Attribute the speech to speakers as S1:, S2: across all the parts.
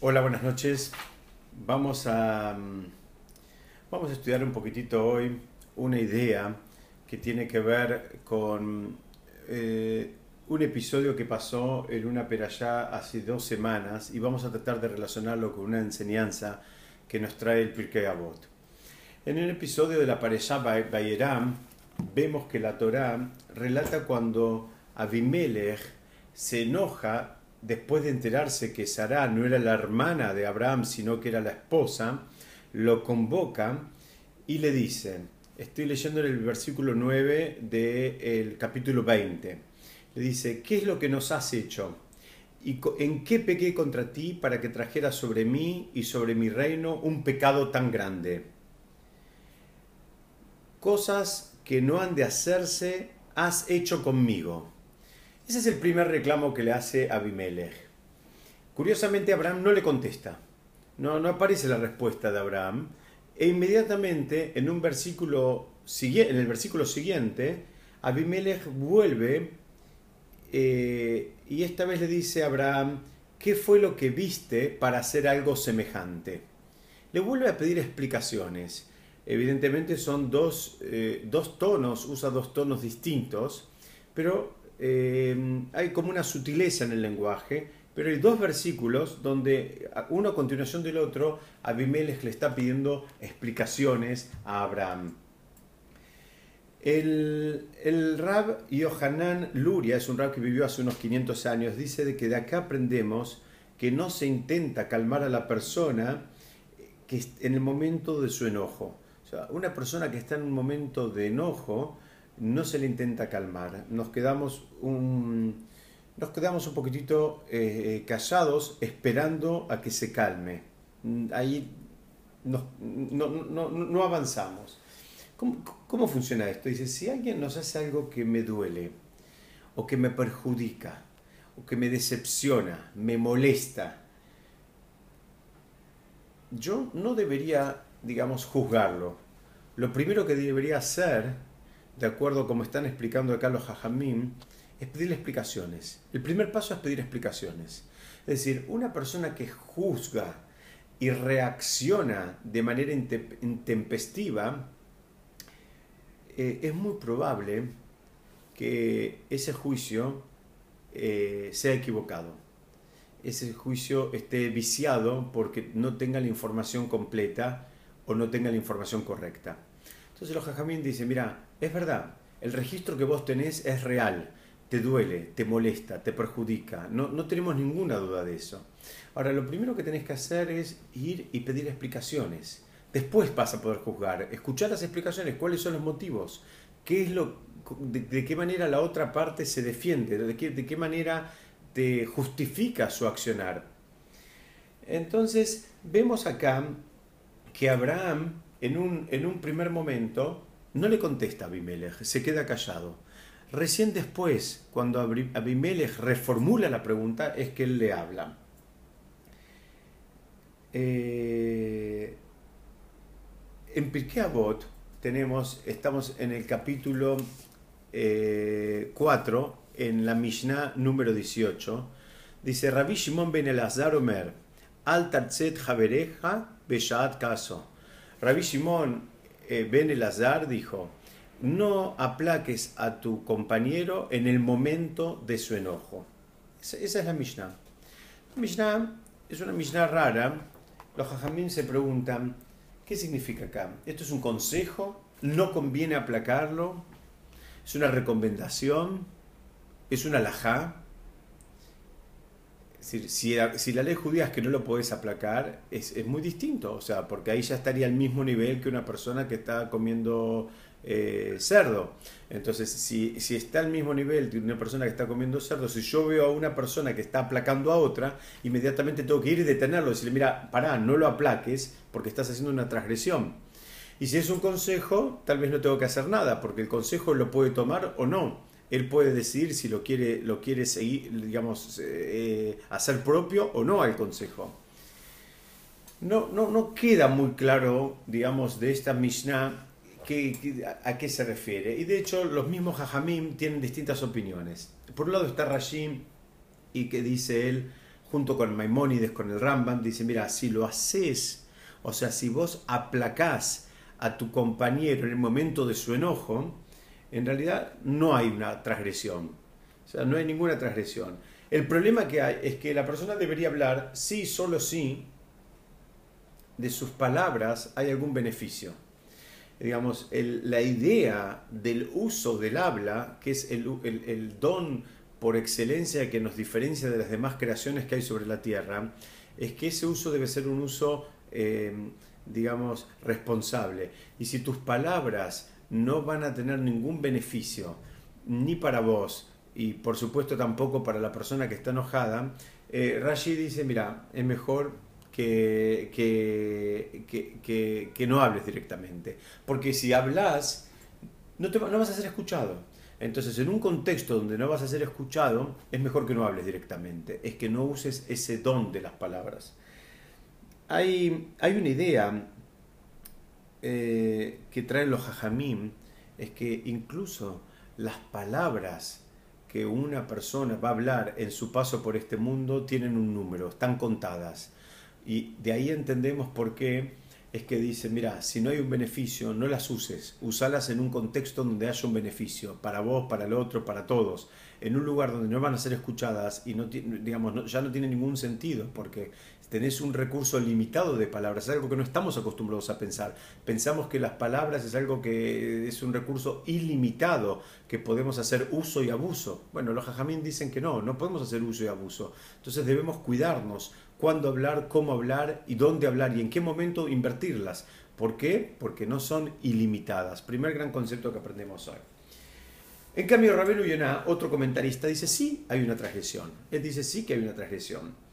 S1: Hola, buenas noches. Vamos a, mm, vamos a estudiar un poquitito hoy una idea que tiene que ver con eh, un episodio que pasó en una perashá hace dos semanas y vamos a tratar de relacionarlo con una enseñanza que nos trae el Pirkei Avot. En el episodio de la perashá Bayeram vemos que la Torá relata cuando Abimelech se enoja después de enterarse que Sarah no era la hermana de Abraham, sino que era la esposa, lo convoca y le dice, estoy leyendo en el versículo 9 del capítulo 20, le dice, ¿qué es lo que nos has hecho? ¿Y en qué pequé contra ti para que trajeras sobre mí y sobre mi reino un pecado tan grande? Cosas que no han de hacerse has hecho conmigo. Ese es el primer reclamo que le hace Abimelech. Curiosamente Abraham no le contesta. No, aparece la respuesta de Abraham. E inmediatamente en, un versículo, en el versículo siguiente, Abimelech vuelve eh, y esta vez le dice a Abraham, ¿qué fue lo que viste para hacer algo semejante? Le vuelve a pedir explicaciones. Evidentemente son dos, eh, dos tonos, usa dos tonos distintos, pero eh, hay como una sutileza en el lenguaje, pero hay dos versículos donde uno a continuación del otro, Abimelech le está pidiendo explicaciones a Abraham. El, Rab Yohanan Luria, es un rab que vivió hace unos 500 años, dice de que de acá aprendemos que no se intenta calmar a la persona que en el momento de su enojo. O sea, una persona que está en un momento de enojo, no se le intenta calmar. Nos quedamos un, nos quedamos un poquitito eh, callados esperando a que se calme. Ahí no, no, avanzamos. ¿Cómo, ¿Cómo, funciona esto? Dice, si alguien nos hace algo que me duele, o que me perjudica, o que me decepciona, me molesta, yo no debería, digamos, juzgarlo. Lo primero que debería hacer de acuerdo como están explicando acá los hajamim, es pedirle explicaciones. El primer paso es pedir explicaciones. Es decir, una persona que juzga y reacciona de manera intempestiva, eh, es muy probable que ese juicio eh, sea equivocado. Ese juicio esté viciado porque no tenga la información completa o no tenga la información correcta. Entonces los jajamín dicen, mira, es verdad, el registro que vos tenés es real, te duele, te molesta, te perjudica, no, no tenemos ninguna duda de eso. Ahora, lo primero que tenés que hacer es ir y pedir explicaciones. Después vas a poder juzgar, escuchar las explicaciones, cuáles son los motivos, qué es lo, de, qué manera la otra parte se defiende, de qué, de qué manera te justifica su accionar. Entonces, vemos acá que Abraham en un, primer momento no le contesta a Abimelech, se queda callado. Recién después, cuando Abimelech reformula la pregunta, es que él le habla. Eh, en Pirkei Avot tenemos, estamos en el capítulo 4, eh, en la Mishnah número 18, dice Rabbi Shimon ben Elazar Omer, Al tarzet javereja beshaat kaso. Rabbi Shimon eh, Ben Elazar dijo, no aplaques a tu compañero en el momento de su enojo. Esa, es la Mishnah. La Mishnah es una Mishnah rara. Los hajamim se preguntan, ¿qué significa acá? ¿Esto es un consejo? ¿No conviene aplacarlo? ¿Es una recomendación? ¿Es una alajá? Si, la, ley judía es que no lo podés aplacar, es, muy distinto, o sea, porque ahí ya estaría al mismo nivel que una persona que está comiendo eh, cerdo. Entonces, si, está al mismo nivel de una persona que está comiendo cerdo, si yo veo a una persona que está aplacando a otra, inmediatamente tengo que ir y detenerlo, decirle, mira, pará, no lo aplaques porque estás haciendo una transgresión. Y si es un consejo, tal vez no tengo que hacer nada, porque el consejo lo puede tomar o no él puede decidir si lo quiere, lo quiere seguir, digamos, eh, hacer propio o no al consejo. No, no, no, queda muy claro, digamos, de esta Mishnah a, qué se refiere. Y de hecho, los mismos Jajamim tienen distintas opiniones. Por un lado está Rashim, y que dice él, junto con Maimónides, con el Rambam, dice, mira, si lo haces, o sea, si vos aplacás a tu compañero en el momento de su enojo, en realidad no hay una transgresión. O sea, no hay ninguna transgresión. El problema que hay es que la persona debería hablar sí, solo sí, de sus palabras hay algún beneficio. Digamos, la idea del uso del habla, que es el, don por excelencia que nos diferencia de las demás creaciones que hay sobre la tierra, es que ese uso debe ser un uso, eh, digamos, responsable. Y si tus palabras no van a tener ningún beneficio, ni para vos, y por supuesto tampoco para la persona que está enojada, eh, Rashi dice, mira, es mejor que, que, que, no hables directamente. Porque si hablas, no, te, no vas a ser escuchado. Entonces, en un contexto donde no vas a ser escuchado, es mejor que no hables directamente. Es que no uses ese don de las palabras. Hay, hay una idea eh, que traen los hajamim, es que incluso las palabras que una persona va a hablar en su paso por este mundo tienen un número, están contadas. Y de ahí entendemos por qué es que dice, mira, si no hay un beneficio, no las uses, usalas en un contexto donde haya un beneficio, para vos, para el otro, para todos, en un lugar donde no van a ser escuchadas y no, digamos, ya no tiene ningún sentido, porque tenés un recurso limitado de palabras, es algo que no estamos acostumbrados a pensar. Pensamos que las palabras es algo que es un recurso ilimitado, que podemos hacer uso y abuso. Bueno, los jajamín dicen que no, no podemos hacer uso y abuso. Entonces debemos cuidarnos cuándo hablar, cómo hablar y dónde hablar y en qué momento invertirlas. ¿Por qué? Porque no son ilimitadas. Primer gran concepto que aprendemos hoy. En cambio, Rabenu Yonah, otro comentarista, dice sí, hay una transgresión. Él dice sí que hay una transgresión.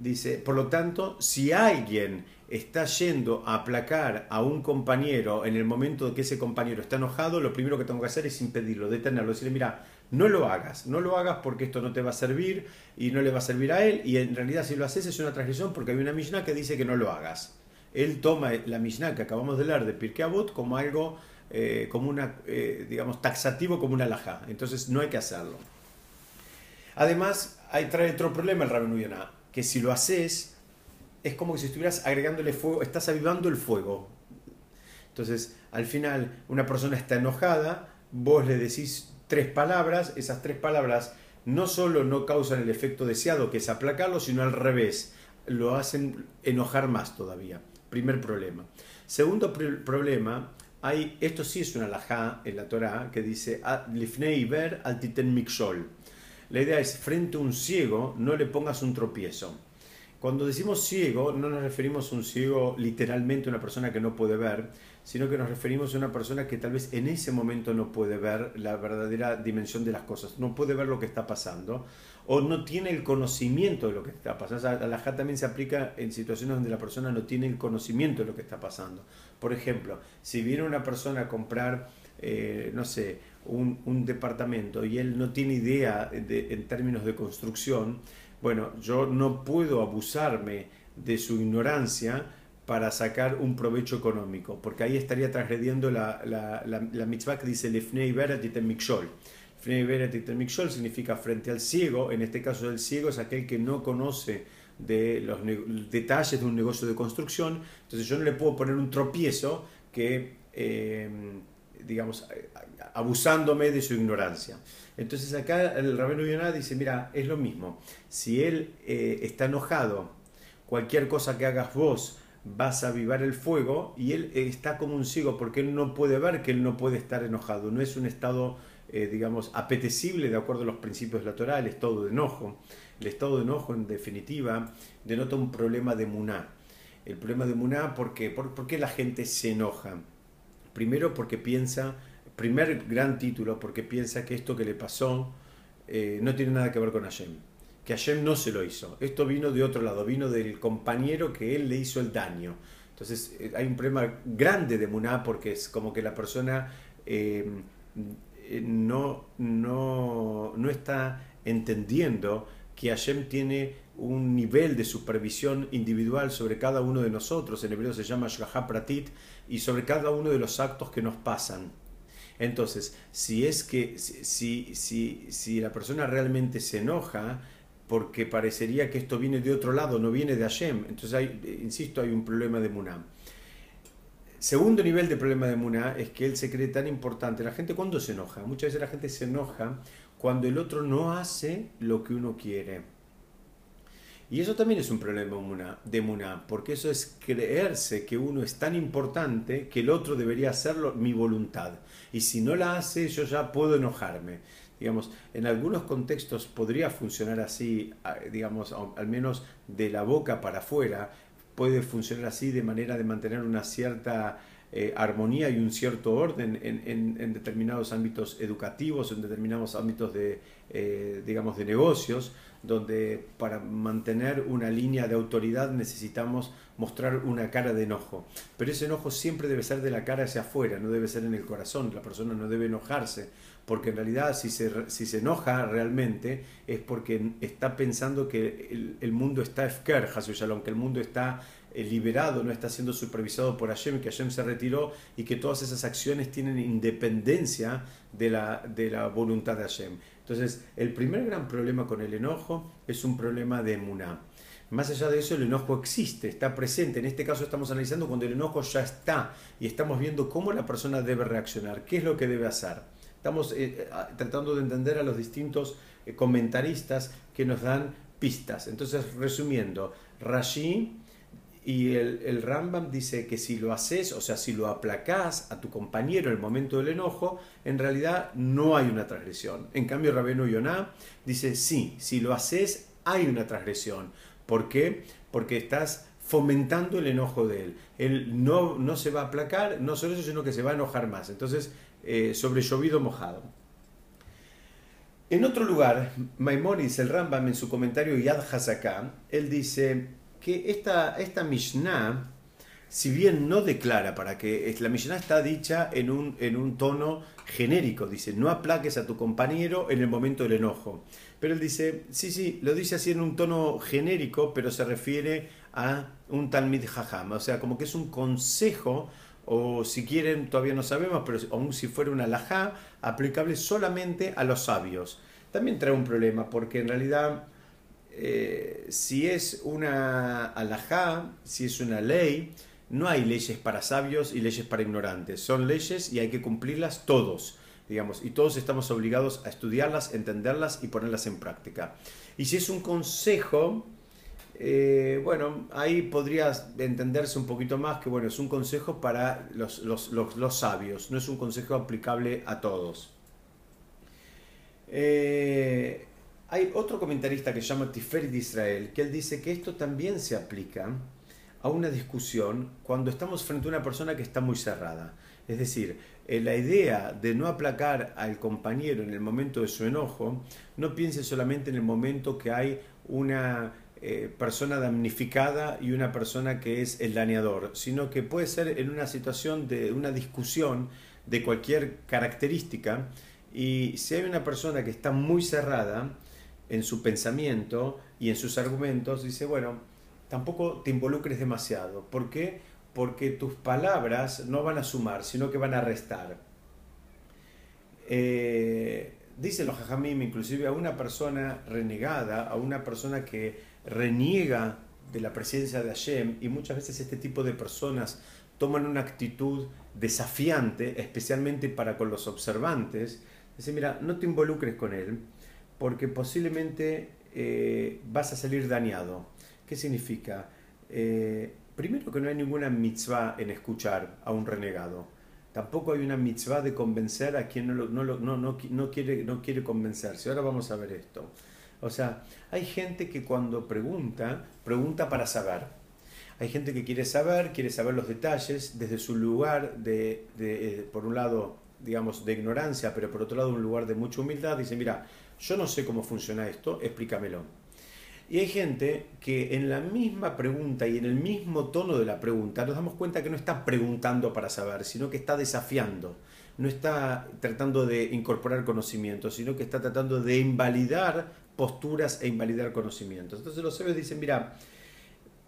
S1: Dice, por lo tanto, si alguien está yendo a aplacar a un compañero en el momento de que ese compañero está enojado, lo primero que tengo que hacer es impedirlo, detenerlo, decirle, mira, no lo hagas, no lo hagas porque esto no te va a servir y no le va a servir a él, y en realidad si lo haces es una transgresión porque hay una Mishnah que dice que no lo hagas. Él toma la Mishnah que acabamos de leer de Pirkei Avot como algo, eh, como una, eh, digamos, taxativo como una alajá, entonces no hay que hacerlo. Además, hay, trae otro problema el Rabenu que si lo haces, es como que si estuvieras agregándole fuego, estás avivando el fuego. Entonces, al final, una persona está enojada, vos le decís tres palabras, esas tres palabras no solo no causan el efecto deseado, que es aplacarlo, sino al revés, lo hacen enojar más todavía. Primer problema. Segundo problema, hay, esto sí es una alajá en la Torah que dice Lifnei ver altiten mikshol la idea es, frente a un ciego, no le pongas un tropiezo. Cuando decimos ciego, no nos referimos a un ciego literalmente a una persona que no puede ver, sino que nos referimos a una persona que tal vez en ese momento no puede ver la verdadera dimensión de las cosas, no puede ver lo que está pasando o no tiene el conocimiento de lo que está pasando. O la JA también se aplica en situaciones donde la persona no tiene el conocimiento de lo que está pasando. Por ejemplo, si viene una persona a comprar, eh, no sé, un, departamento y él no tiene idea en términos de construcción, bueno, yo no puedo abusarme de su ignorancia para sacar un provecho económico, porque ahí estaría transgrediendo la, la, la, mitzvah que dice Lefnei Berat Mikshol. Lefnei Berat Mikshol significa frente al ciego, en este caso el ciego es aquel que no conoce de los detalles de un negocio de construcción, entonces yo no le puedo poner un tropiezo que, eh, digamos, abusándome de su ignorancia. Entonces acá el rabino Yonah dice, mira, es lo mismo. Si él eh, está enojado, cualquier cosa que hagas vos vas a avivar el fuego y él está como un ciego porque él no puede ver que él no puede estar enojado. No es un estado, eh, digamos, apetecible de acuerdo a los principios de la Torah, el estado de enojo. El estado de enojo, en definitiva, denota un problema de muná. El problema de muná, ¿por? ¿Por qué la gente se enoja? Primero porque piensa primer gran título porque piensa que esto que le pasó eh, no tiene nada que ver con Hashem. Que Hashem no se lo hizo. Esto vino de otro lado, vino del compañero que él le hizo el daño. Entonces eh, hay un problema grande de Muná porque es como que la persona eh, no, no, no está entendiendo que Hashem tiene un nivel de supervisión individual sobre cada uno de nosotros, en hebreo se llama Shgaha Pratit, y sobre cada uno de los actos que nos pasan. Entonces, si es que si, si, si la persona realmente se enoja, porque parecería que esto viene de otro lado, no viene de Hashem. Entonces, hay, insisto, hay un problema de Muná. Segundo nivel de problema de Muná es que él se cree tan importante. La gente cuando se enoja, muchas veces la gente se enoja cuando el otro no hace lo que uno quiere. Y eso también es un problema de Muná, porque eso es creerse que uno es tan importante que el otro debería hacerlo mi voluntad. Y si no la hace, yo ya puedo enojarme. Digamos, en algunos contextos podría funcionar así, digamos, al menos de la boca para afuera, puede funcionar así de manera de mantener una cierta eh, armonía y un cierto orden en, determinados ámbitos educativos, en determinados ámbitos de, eh, digamos, de negocios, donde para mantener una línea de autoridad necesitamos mostrar una cara de enojo. Pero ese enojo siempre debe ser de la cara hacia afuera, no debe ser en el corazón. La persona no debe enojarse, porque en realidad si se, si se enoja realmente es porque está pensando que el, el mundo está efker, Shalom, que el mundo está liberado, no está siendo supervisado por Hashem, que Hashem se retiró y que todas esas acciones tienen independencia de la, de la voluntad de Hashem. Entonces, el primer gran problema con el enojo es un problema de emuná. Más allá de eso, el enojo existe, está presente. En este caso estamos analizando cuando el enojo ya está y estamos viendo cómo la persona debe reaccionar, qué es lo que debe hacer. Estamos eh, eh, tratando de entender a los distintos comentaristas que nos dan pistas. Entonces, resumiendo, Rashi y el, Rambam dice que si lo haces, o sea, si lo aplacás a tu compañero en el momento del enojo, en realidad no hay una transgresión. En cambio, Rabeno Yonah dice, sí, si lo haces, hay una transgresión. ¿Por qué? Porque estás fomentando el enojo de él. Él no, no se va a aplacar, no solo eso, sino que se va a enojar más. Entonces, eh, sobre llovido mojado. En otro lugar, Maimonides, el Rambam, en su comentario Yad Hazaká, él dice, que esta, esta Mishnah, si bien no declara para que la Mishnah está dicha en un, en un tono genérico, dice, no aplaques a tu compañero en el momento del enojo. Pero él dice, sí, sí, lo dice así en un tono genérico, pero se refiere a un Talmid Jajam, o sea, como que es un consejo, o si quieren, todavía no sabemos, pero aún si fuera una alajá, aplicable solamente a los sabios. También trae un problema, porque en realidad eh, si es una alajá, si es una ley, no hay leyes para sabios y leyes para ignorantes. Son leyes y hay que cumplirlas todos, digamos, y todos estamos obligados a estudiarlas, entenderlas y ponerlas en práctica. Y si es un consejo, eh, bueno, ahí podría entenderse un poquito más que, bueno, es un consejo para los, los sabios, no es un consejo aplicable a todos. Eh, hay otro comentarista que se llama Tiferet de Israel, que él dice que esto también se aplica a una discusión cuando estamos frente a una persona que está muy cerrada. Es decir, eh, la idea de no aplacar al compañero en el momento de su enojo, no piense solamente en el momento que hay una eh, persona damnificada y una persona que es el dañador, sino que puede ser en una situación de una discusión de cualquier característica y si hay una persona que está muy cerrada, en su pensamiento y en sus argumentos, dice, bueno, tampoco te involucres demasiado. ¿Por qué? Porque tus palabras no van a sumar, sino que van a restar. Eh, dicen los jajamim, inclusive a una persona renegada, a una persona que reniega de la presencia de Hashem, y muchas veces este tipo de personas toman una actitud desafiante, especialmente para con los observantes, dice, mira, no te involucres con él, porque posiblemente eh, vas a salir dañado. ¿Qué significa? Eh, primero que no hay ninguna mitzvah en escuchar a un renegado. Tampoco hay una mitzvah de convencer a quien no, no, no, no, quiere, no quiere convencerse. Ahora vamos a ver esto. O sea, hay gente que cuando pregunta, pregunta para saber. Hay gente que quiere saber, quiere saber los detalles desde su lugar de, de, eh, por un lado, digamos, de ignorancia, pero por otro lado un lugar de mucha humildad. Dice, mira, yo no sé cómo funciona esto, explícamelo. Y hay gente que en la misma pregunta y en el mismo tono de la pregunta nos damos cuenta que no está preguntando para saber, sino que está desafiando, no está tratando de incorporar conocimientos, sino que está tratando de invalidar posturas e invalidar conocimientos. Entonces los sabios dicen, mira,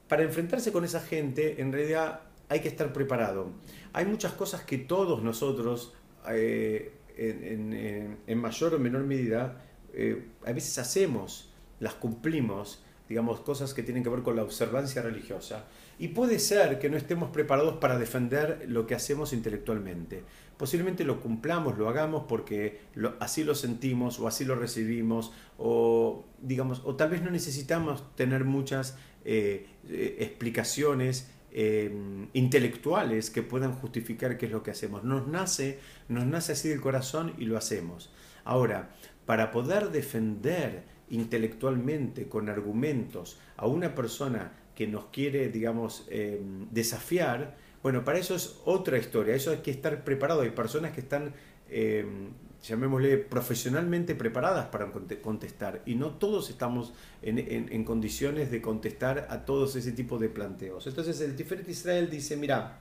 S1: para enfrentarse con esa gente en realidad hay que estar preparado. Hay muchas cosas que todos nosotros, eh, en mayor o menor medida, eh, a veces hacemos, las cumplimos, digamos, cosas que tienen que ver con la observancia religiosa. Y puede ser que no estemos preparados para defender lo que hacemos intelectualmente. Posiblemente lo cumplamos, lo hagamos porque así lo sentimos o así lo recibimos o, digamos, o tal vez no necesitamos tener muchas eh, eh, explicaciones em, intelectuales que puedan justificar qué es lo que hacemos. Nos nace, nos nace así del corazón y lo hacemos. Ahora, para poder defender intelectualmente, con argumentos, a una persona que nos quiere, digamos, em, desafiar, bueno, para eso es otra historia, eso hay que estar preparado. Hay personas que están, em, llamémosle, profesionalmente preparadas para contestar y no todos estamos en, condiciones de contestar a todos ese tipo de planteos. Entonces el Tiferet Israel dice, mira,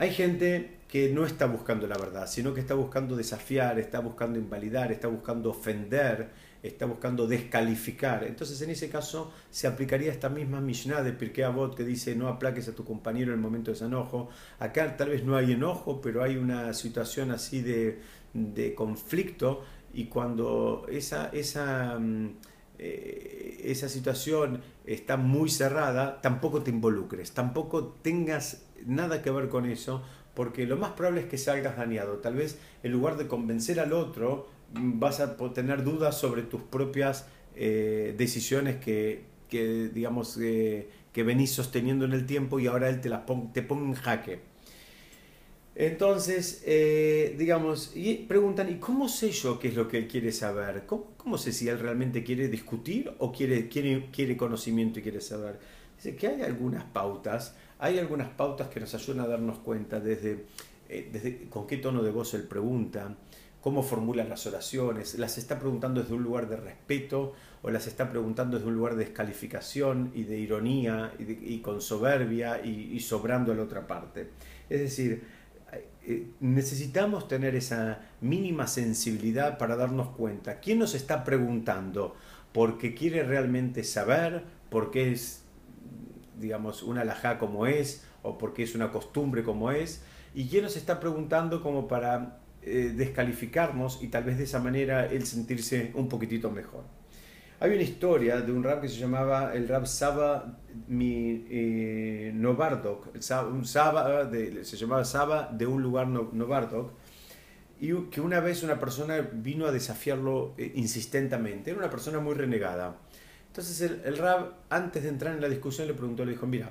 S1: hay gente que no está buscando la verdad, sino que está buscando desafiar, está buscando invalidar, está buscando ofender, está buscando descalificar. Entonces, en ese caso, se aplicaría esta misma Mishnah de Pirkei Avot que dice no aplaques a tu compañero en el momento de ese enojo. Acá tal vez no hay enojo, pero hay una situación así de, conflicto y cuando esa, esa, mm, eh, esa situación está muy cerrada, tampoco te involucres, tampoco tengas nada que ver con eso, porque lo más probable es que salgas dañado. Tal vez en lugar de convencer al otro, vas a tener dudas sobre tus propias eh, decisiones que, digamos, eh, que venís sosteniendo en el tiempo y ahora él te las te pone en jaque. Entonces, eh, digamos, y preguntan, ¿y cómo sé yo qué es lo que él quiere saber? ¿Cómo, sé si él realmente quiere discutir o quiere, quiere, quiere conocimiento y quiere saber? Dice que hay algunas pautas, hay algunas pautas que nos ayudan a darnos cuenta desde, desde con qué tono de voz él pregunta, cómo formula las oraciones, las está preguntando desde un lugar de respeto o las está preguntando desde un lugar de descalificación y de ironía y, con soberbia y, sobrando a la otra parte. Es decir, eh, necesitamos tener esa mínima sensibilidad para darnos cuenta quién nos está preguntando porque quiere realmente saber, porque es, digamos, una alajá como es o porque es una costumbre como es, y quién nos está preguntando como para eh, descalificarnos y tal vez de esa manera él sentirse un poquitito mejor. Hay una historia de un rap que se llamaba el rap Saba mi, eh, Novardok, un Saba de, se llamaba Saba de un lugar Novardok, y que una vez una persona vino a desafiarlo eh, insistentemente, era una persona muy renegada. Entonces el, el rap, antes de entrar en la discusión, le preguntó, le dijo, mira,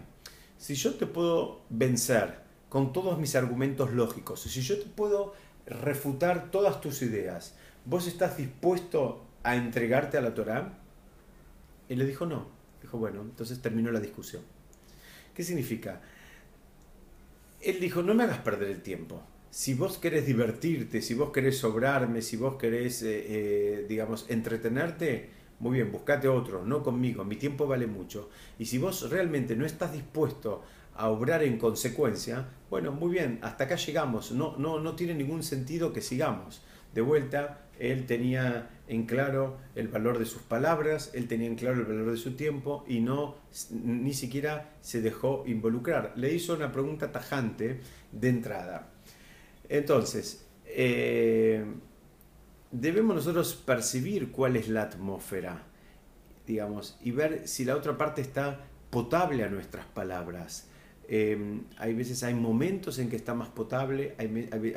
S1: si yo te puedo vencer con todos mis argumentos lógicos, si yo te puedo refutar todas tus ideas. ¿Vos estás dispuesto a entregarte a la Torá? Él le dijo no. Dijo, bueno, entonces terminó la discusión. ¿Qué significa? Él dijo, no me hagas perder el tiempo. Si vos querés divertirte, si vos querés sobrarme, si vos querés, eh, eh, digamos, entretenerte, muy bien, buscate otro, no conmigo, mi tiempo vale mucho. Y si vos realmente no estás dispuesto a obrar en consecuencia, bueno, muy bien, hasta acá llegamos, no, no, no tiene ningún sentido que sigamos. De vuelta, él tenía en claro el valor de sus palabras, él tenía en claro el valor de su tiempo y no ni siquiera se dejó involucrar. Le hizo una pregunta tajante de entrada. Entonces, eh, debemos nosotros percibir cuál es la atmósfera, digamos, y ver si la otra parte está potable a nuestras palabras. Em, hay veces, hay momentos en que está más potable, hay,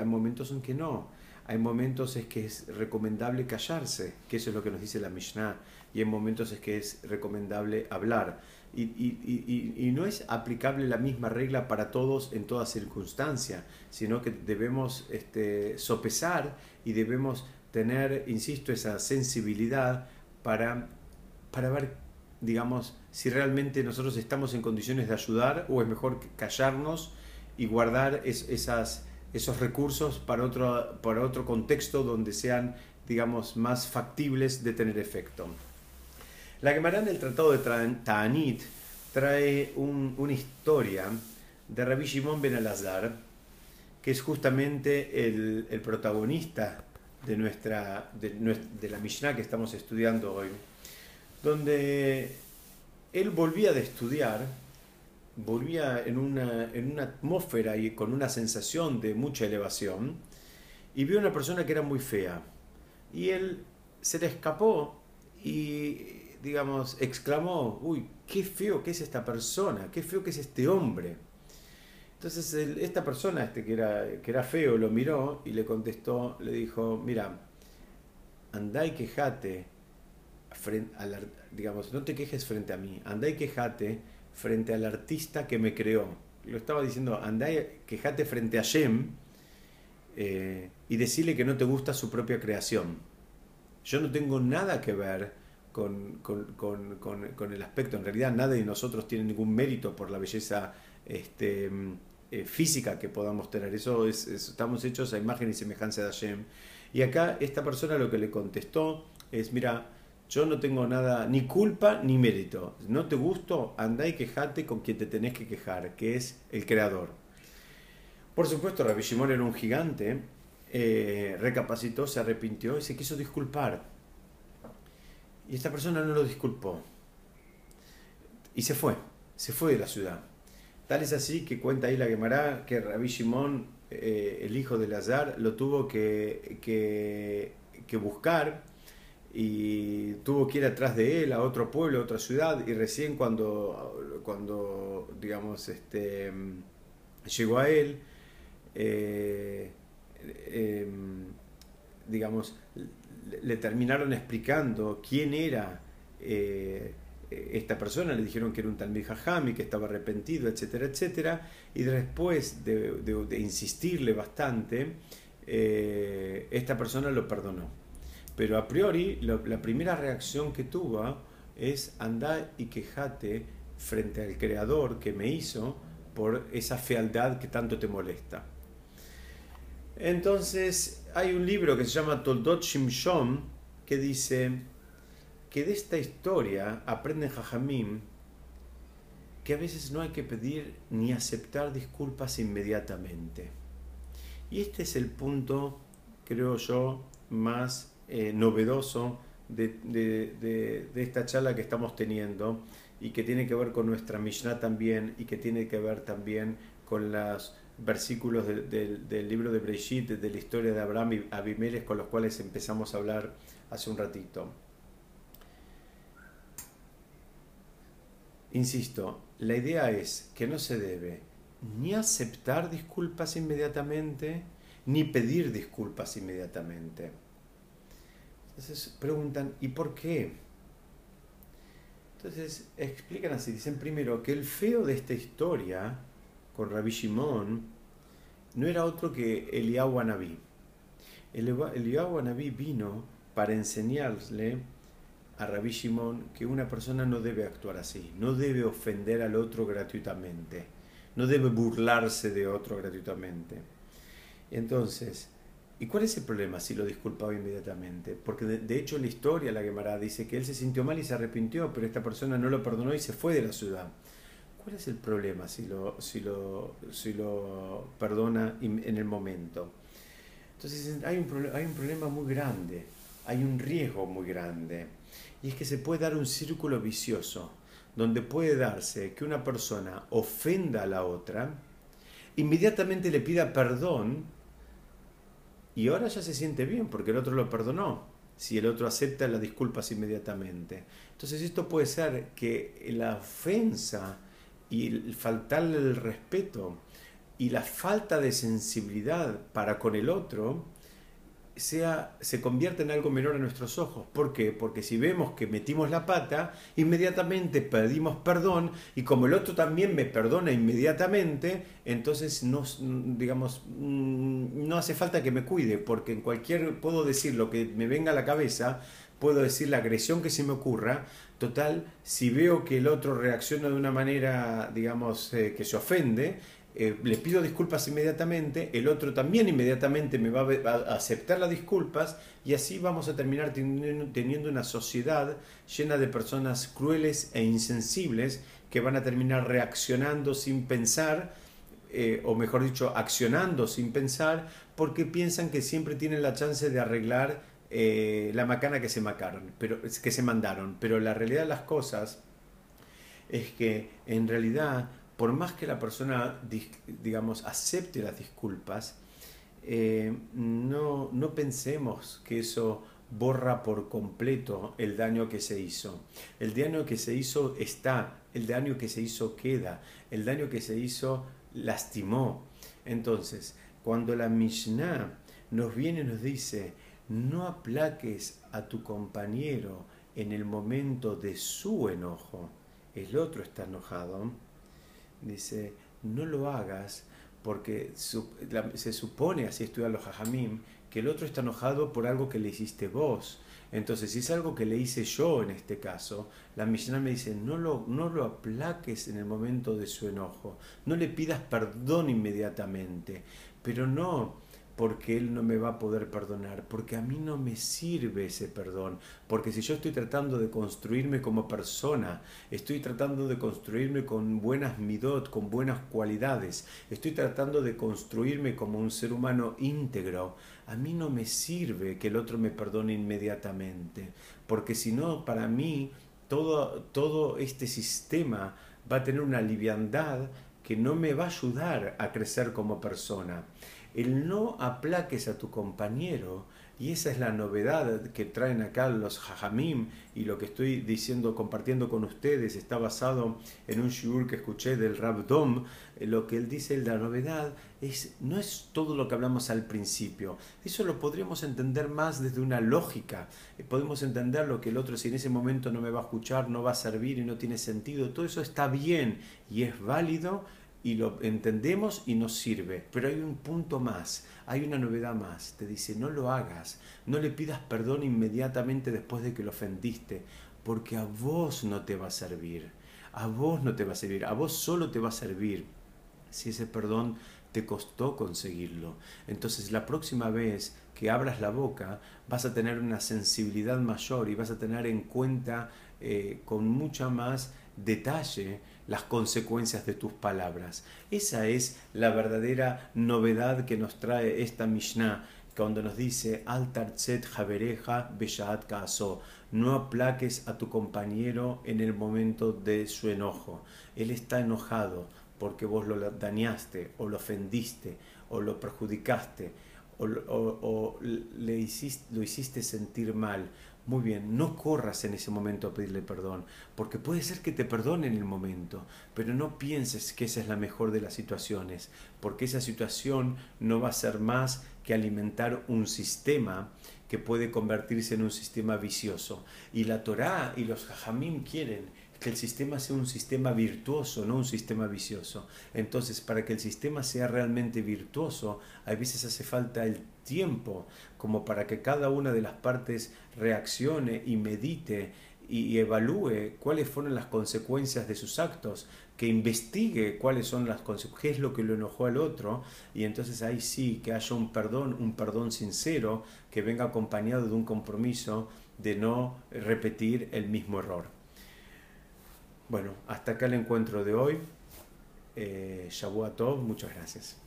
S1: momentos en que no. Hay momentos en que es recomendable callarse, que eso es lo que nos dice la Mishnah, y hay momentos en que es recomendable hablar. Y, y, no es aplicable la misma regla para todos en toda circunstancia, sino que debemos este, sopesar y debemos tener, insisto, esa sensibilidad para, para ver digamos, si realmente nosotros estamos en condiciones de ayudar o es mejor callarnos y guardar esas, esos recursos para otro, para otro contexto donde sean, digamos, más factibles de tener efecto. La Gemara en el Tratado de Ta'anit trae una historia de Rabbi Shimon ben Alazar, que es justamente el, protagonista de, nuestra, de, de la Mishnah que estamos estudiando hoy donde él volvía de estudiar, volvía en una, en una atmósfera y con una sensación de mucha elevación, y vio una persona que era muy fea. Y él se le escapó y digamos, exclamó, uy, qué feo que es esta persona, qué feo que es este hombre. Entonces esta persona, este que era, que era feo, lo miró y le contestó, le dijo, mira, andá y quejate, frente digamos, no te quejes frente a mí, andá y quejate frente al artista que me creó. Lo estaba diciendo, andá quejate frente a Shem eh, y decirle que no te gusta su propia creación. Yo no tengo nada que ver con, el aspecto, en realidad nadie de nosotros tiene ningún mérito por la belleza este, eh, física que podamos tener. Eso es, estamos hechos a imagen y semejanza de Hashem. Y acá esta persona lo que le contestó es, mira, yo no tengo nada, ni culpa ni mérito. No te gusto, anda y quejate con quien te tenés que quejar, que es el creador. Por supuesto, Rabbi Shimon era un gigante, eh, recapacitó, se arrepintió y se quiso disculpar. Y esta persona no lo disculpó. Y se fue, se fue de la ciudad. Tal es así que cuenta ahí la Gemara que Rabbi Shimon, eh, el hijo de Lazar, lo tuvo que, que, buscar y tuvo que ir atrás de él a otro pueblo, a otra ciudad, y recién cuando, cuando digamos, este, llegó a él, eh, em, digamos, le terminaron explicando quién era eh, esta persona, le dijeron que era un Talmud Jajami, que estaba arrepentido, etcétera, etcétera, y después de, insistirle bastante, eh, esta persona lo perdonó. Pero a priori, la primera reacción que tuvo es andar y quejate frente al creador que me hizo por esa fealdad que tanto te molesta. Entonces, hay un libro que se llama Toldot Shimshon que dice que de esta historia aprenden Jajamim que a veces no hay que pedir ni aceptar disculpas inmediatamente. Y este es el punto, creo yo, más eh, novedoso de, esta charla que estamos teniendo y que tiene que ver con nuestra Mishnah también y que tiene que ver también con los versículos del libro de Breshit, de la historia de Abraham y Abimelech con los cuales empezamos a hablar hace un ratito. Insisto, la idea es que no se debe ni aceptar disculpas inmediatamente, ni pedir disculpas inmediatamente. Entonces preguntan, ¿y por qué? Entonces explican así, dicen primero que el feo de esta historia con Rabbi Shimon no era otro que Eliyahu Anabí. Eliyahu Anabí vino para enseñarle a Rabbi Shimon que una persona no debe actuar así, no debe ofender al otro gratuitamente, no debe burlarse de otro gratuitamente. Entonces, ¿y cuál es el problema si lo disculpaba inmediatamente? Porque de, hecho en la historia la Gemara dice que él se sintió mal y se arrepintió, pero esta persona no lo perdonó y se fue de la ciudad. ¿Cuál es el problema si lo, si lo, si lo perdona en el momento? Entonces hay un, hay un problema muy grande, hay un riesgo muy grande y es que se puede dar un círculo vicioso, donde puede darse que una persona ofenda a la otra, inmediatamente le pida perdón y ahora ya se siente bien porque el otro lo perdonó, si el otro acepta las disculpas inmediatamente. Entonces esto puede ser que la ofensa y el faltarle el respeto y la falta de sensibilidad para con el otro, sea, se convierte en algo menor a nuestros ojos. ¿Por qué? Porque si vemos que metimos la pata, inmediatamente pedimos perdón y como el otro también me perdona inmediatamente, entonces no, digamos, mm, no hace falta que me cuide, porque en cualquier, puedo decir lo que me venga a la cabeza, puedo decir la agresión que se me ocurra, total, si veo que el otro reacciona de una manera, digamos, eh, que se ofende, eh, le pido disculpas inmediatamente, el otro también inmediatamente me va a, aceptar las disculpas y así vamos a terminar teniendo, una sociedad llena de personas crueles e insensibles que van a terminar reaccionando sin pensar, eh, o mejor dicho, accionando sin pensar, porque piensan que siempre tienen la chance de arreglar eh, la macana que se, macaron, pero, que se mandaron. Pero la realidad de las cosas es que en realidad por más que la persona, digamos, acepte las disculpas, eh, no, no pensemos que eso borra por completo el daño que se hizo. El daño que se hizo está, el daño que se hizo queda, el daño que se hizo lastimó. Entonces, cuando la Mishnah nos viene y nos dice, no aplaques a tu compañero en el momento de su enojo, el otro está enojado, dice, no lo hagas porque se supone, así estudian los hajamim, que el otro está enojado por algo que le hiciste vos. Entonces, si es algo que le hice yo en este caso, la Mishnah me dice, no lo, no lo aplaques en el momento de su enojo, no le pidas perdón inmediatamente, pero no porque Él no me va a poder perdonar, porque a mí no me sirve ese perdón, porque si yo estoy tratando de construirme como persona, estoy tratando de construirme con buenas midot, con buenas cualidades, estoy tratando de construirme como un ser humano íntegro, a mí no me sirve que el otro me perdone inmediatamente, porque si no, para mí, todo, todo este sistema va a tener una liviandad que no me va a ayudar a crecer como persona el no aplaques a tu compañero, y esa es la novedad que traen acá los jajamim, y lo que estoy diciendo, compartiendo con ustedes, está basado en un shiur que escuché del Rabdom, eh, lo que él dice, la novedad, es, no es todo lo que hablamos al principio, eso lo podríamos entender más desde una lógica, eh, podemos entender lo que el otro si en ese momento no me va a escuchar, no va a servir y no tiene sentido, todo eso está bien y es válido, y lo entendemos y nos sirve. Pero hay un punto más, hay una novedad más. Te dice, no lo hagas, no le pidas perdón inmediatamente después de que lo ofendiste, porque a vos no te va a servir. A vos no te va a servir, a vos solo te va a servir si ese perdón te costó conseguirlo. Entonces la próxima vez que abras la boca vas a tener una sensibilidad mayor y vas a tener en cuenta eh, con mucha más detalle las consecuencias de tus palabras. Esa es la verdadera novedad que nos trae esta Mishnah cuando nos dice al tarzet javereja beshaat kaaso no aplaques a tu compañero en el momento de su enojo. Él está enojado porque vos lo dañaste o lo ofendiste o lo perjudicaste o, le lo hiciste sentir mal muy bien, no corras en ese momento a pedirle perdón, porque puede ser que te perdone en el momento, pero no pienses que esa es la mejor de las situaciones, porque esa situación no va a ser más que alimentar un sistema que puede convertirse en un sistema vicioso. Y la Torá y los Jajamim quieren que el sistema sea un sistema virtuoso, no un sistema vicioso. Entonces, para que el sistema sea realmente virtuoso, a veces hace falta el tiempo como para que cada una de las partes reaccione y medite y, evalúe cuáles fueron las consecuencias de sus actos, que investigue cuáles son las consecuencias, qué es lo que lo enojó al otro, y entonces ahí sí que haya un perdón, un perdón sincero, que venga acompañado de un compromiso de no repetir el mismo error. Bueno, hasta acá el encuentro de hoy. Eh, Shabuatov, muchas gracias.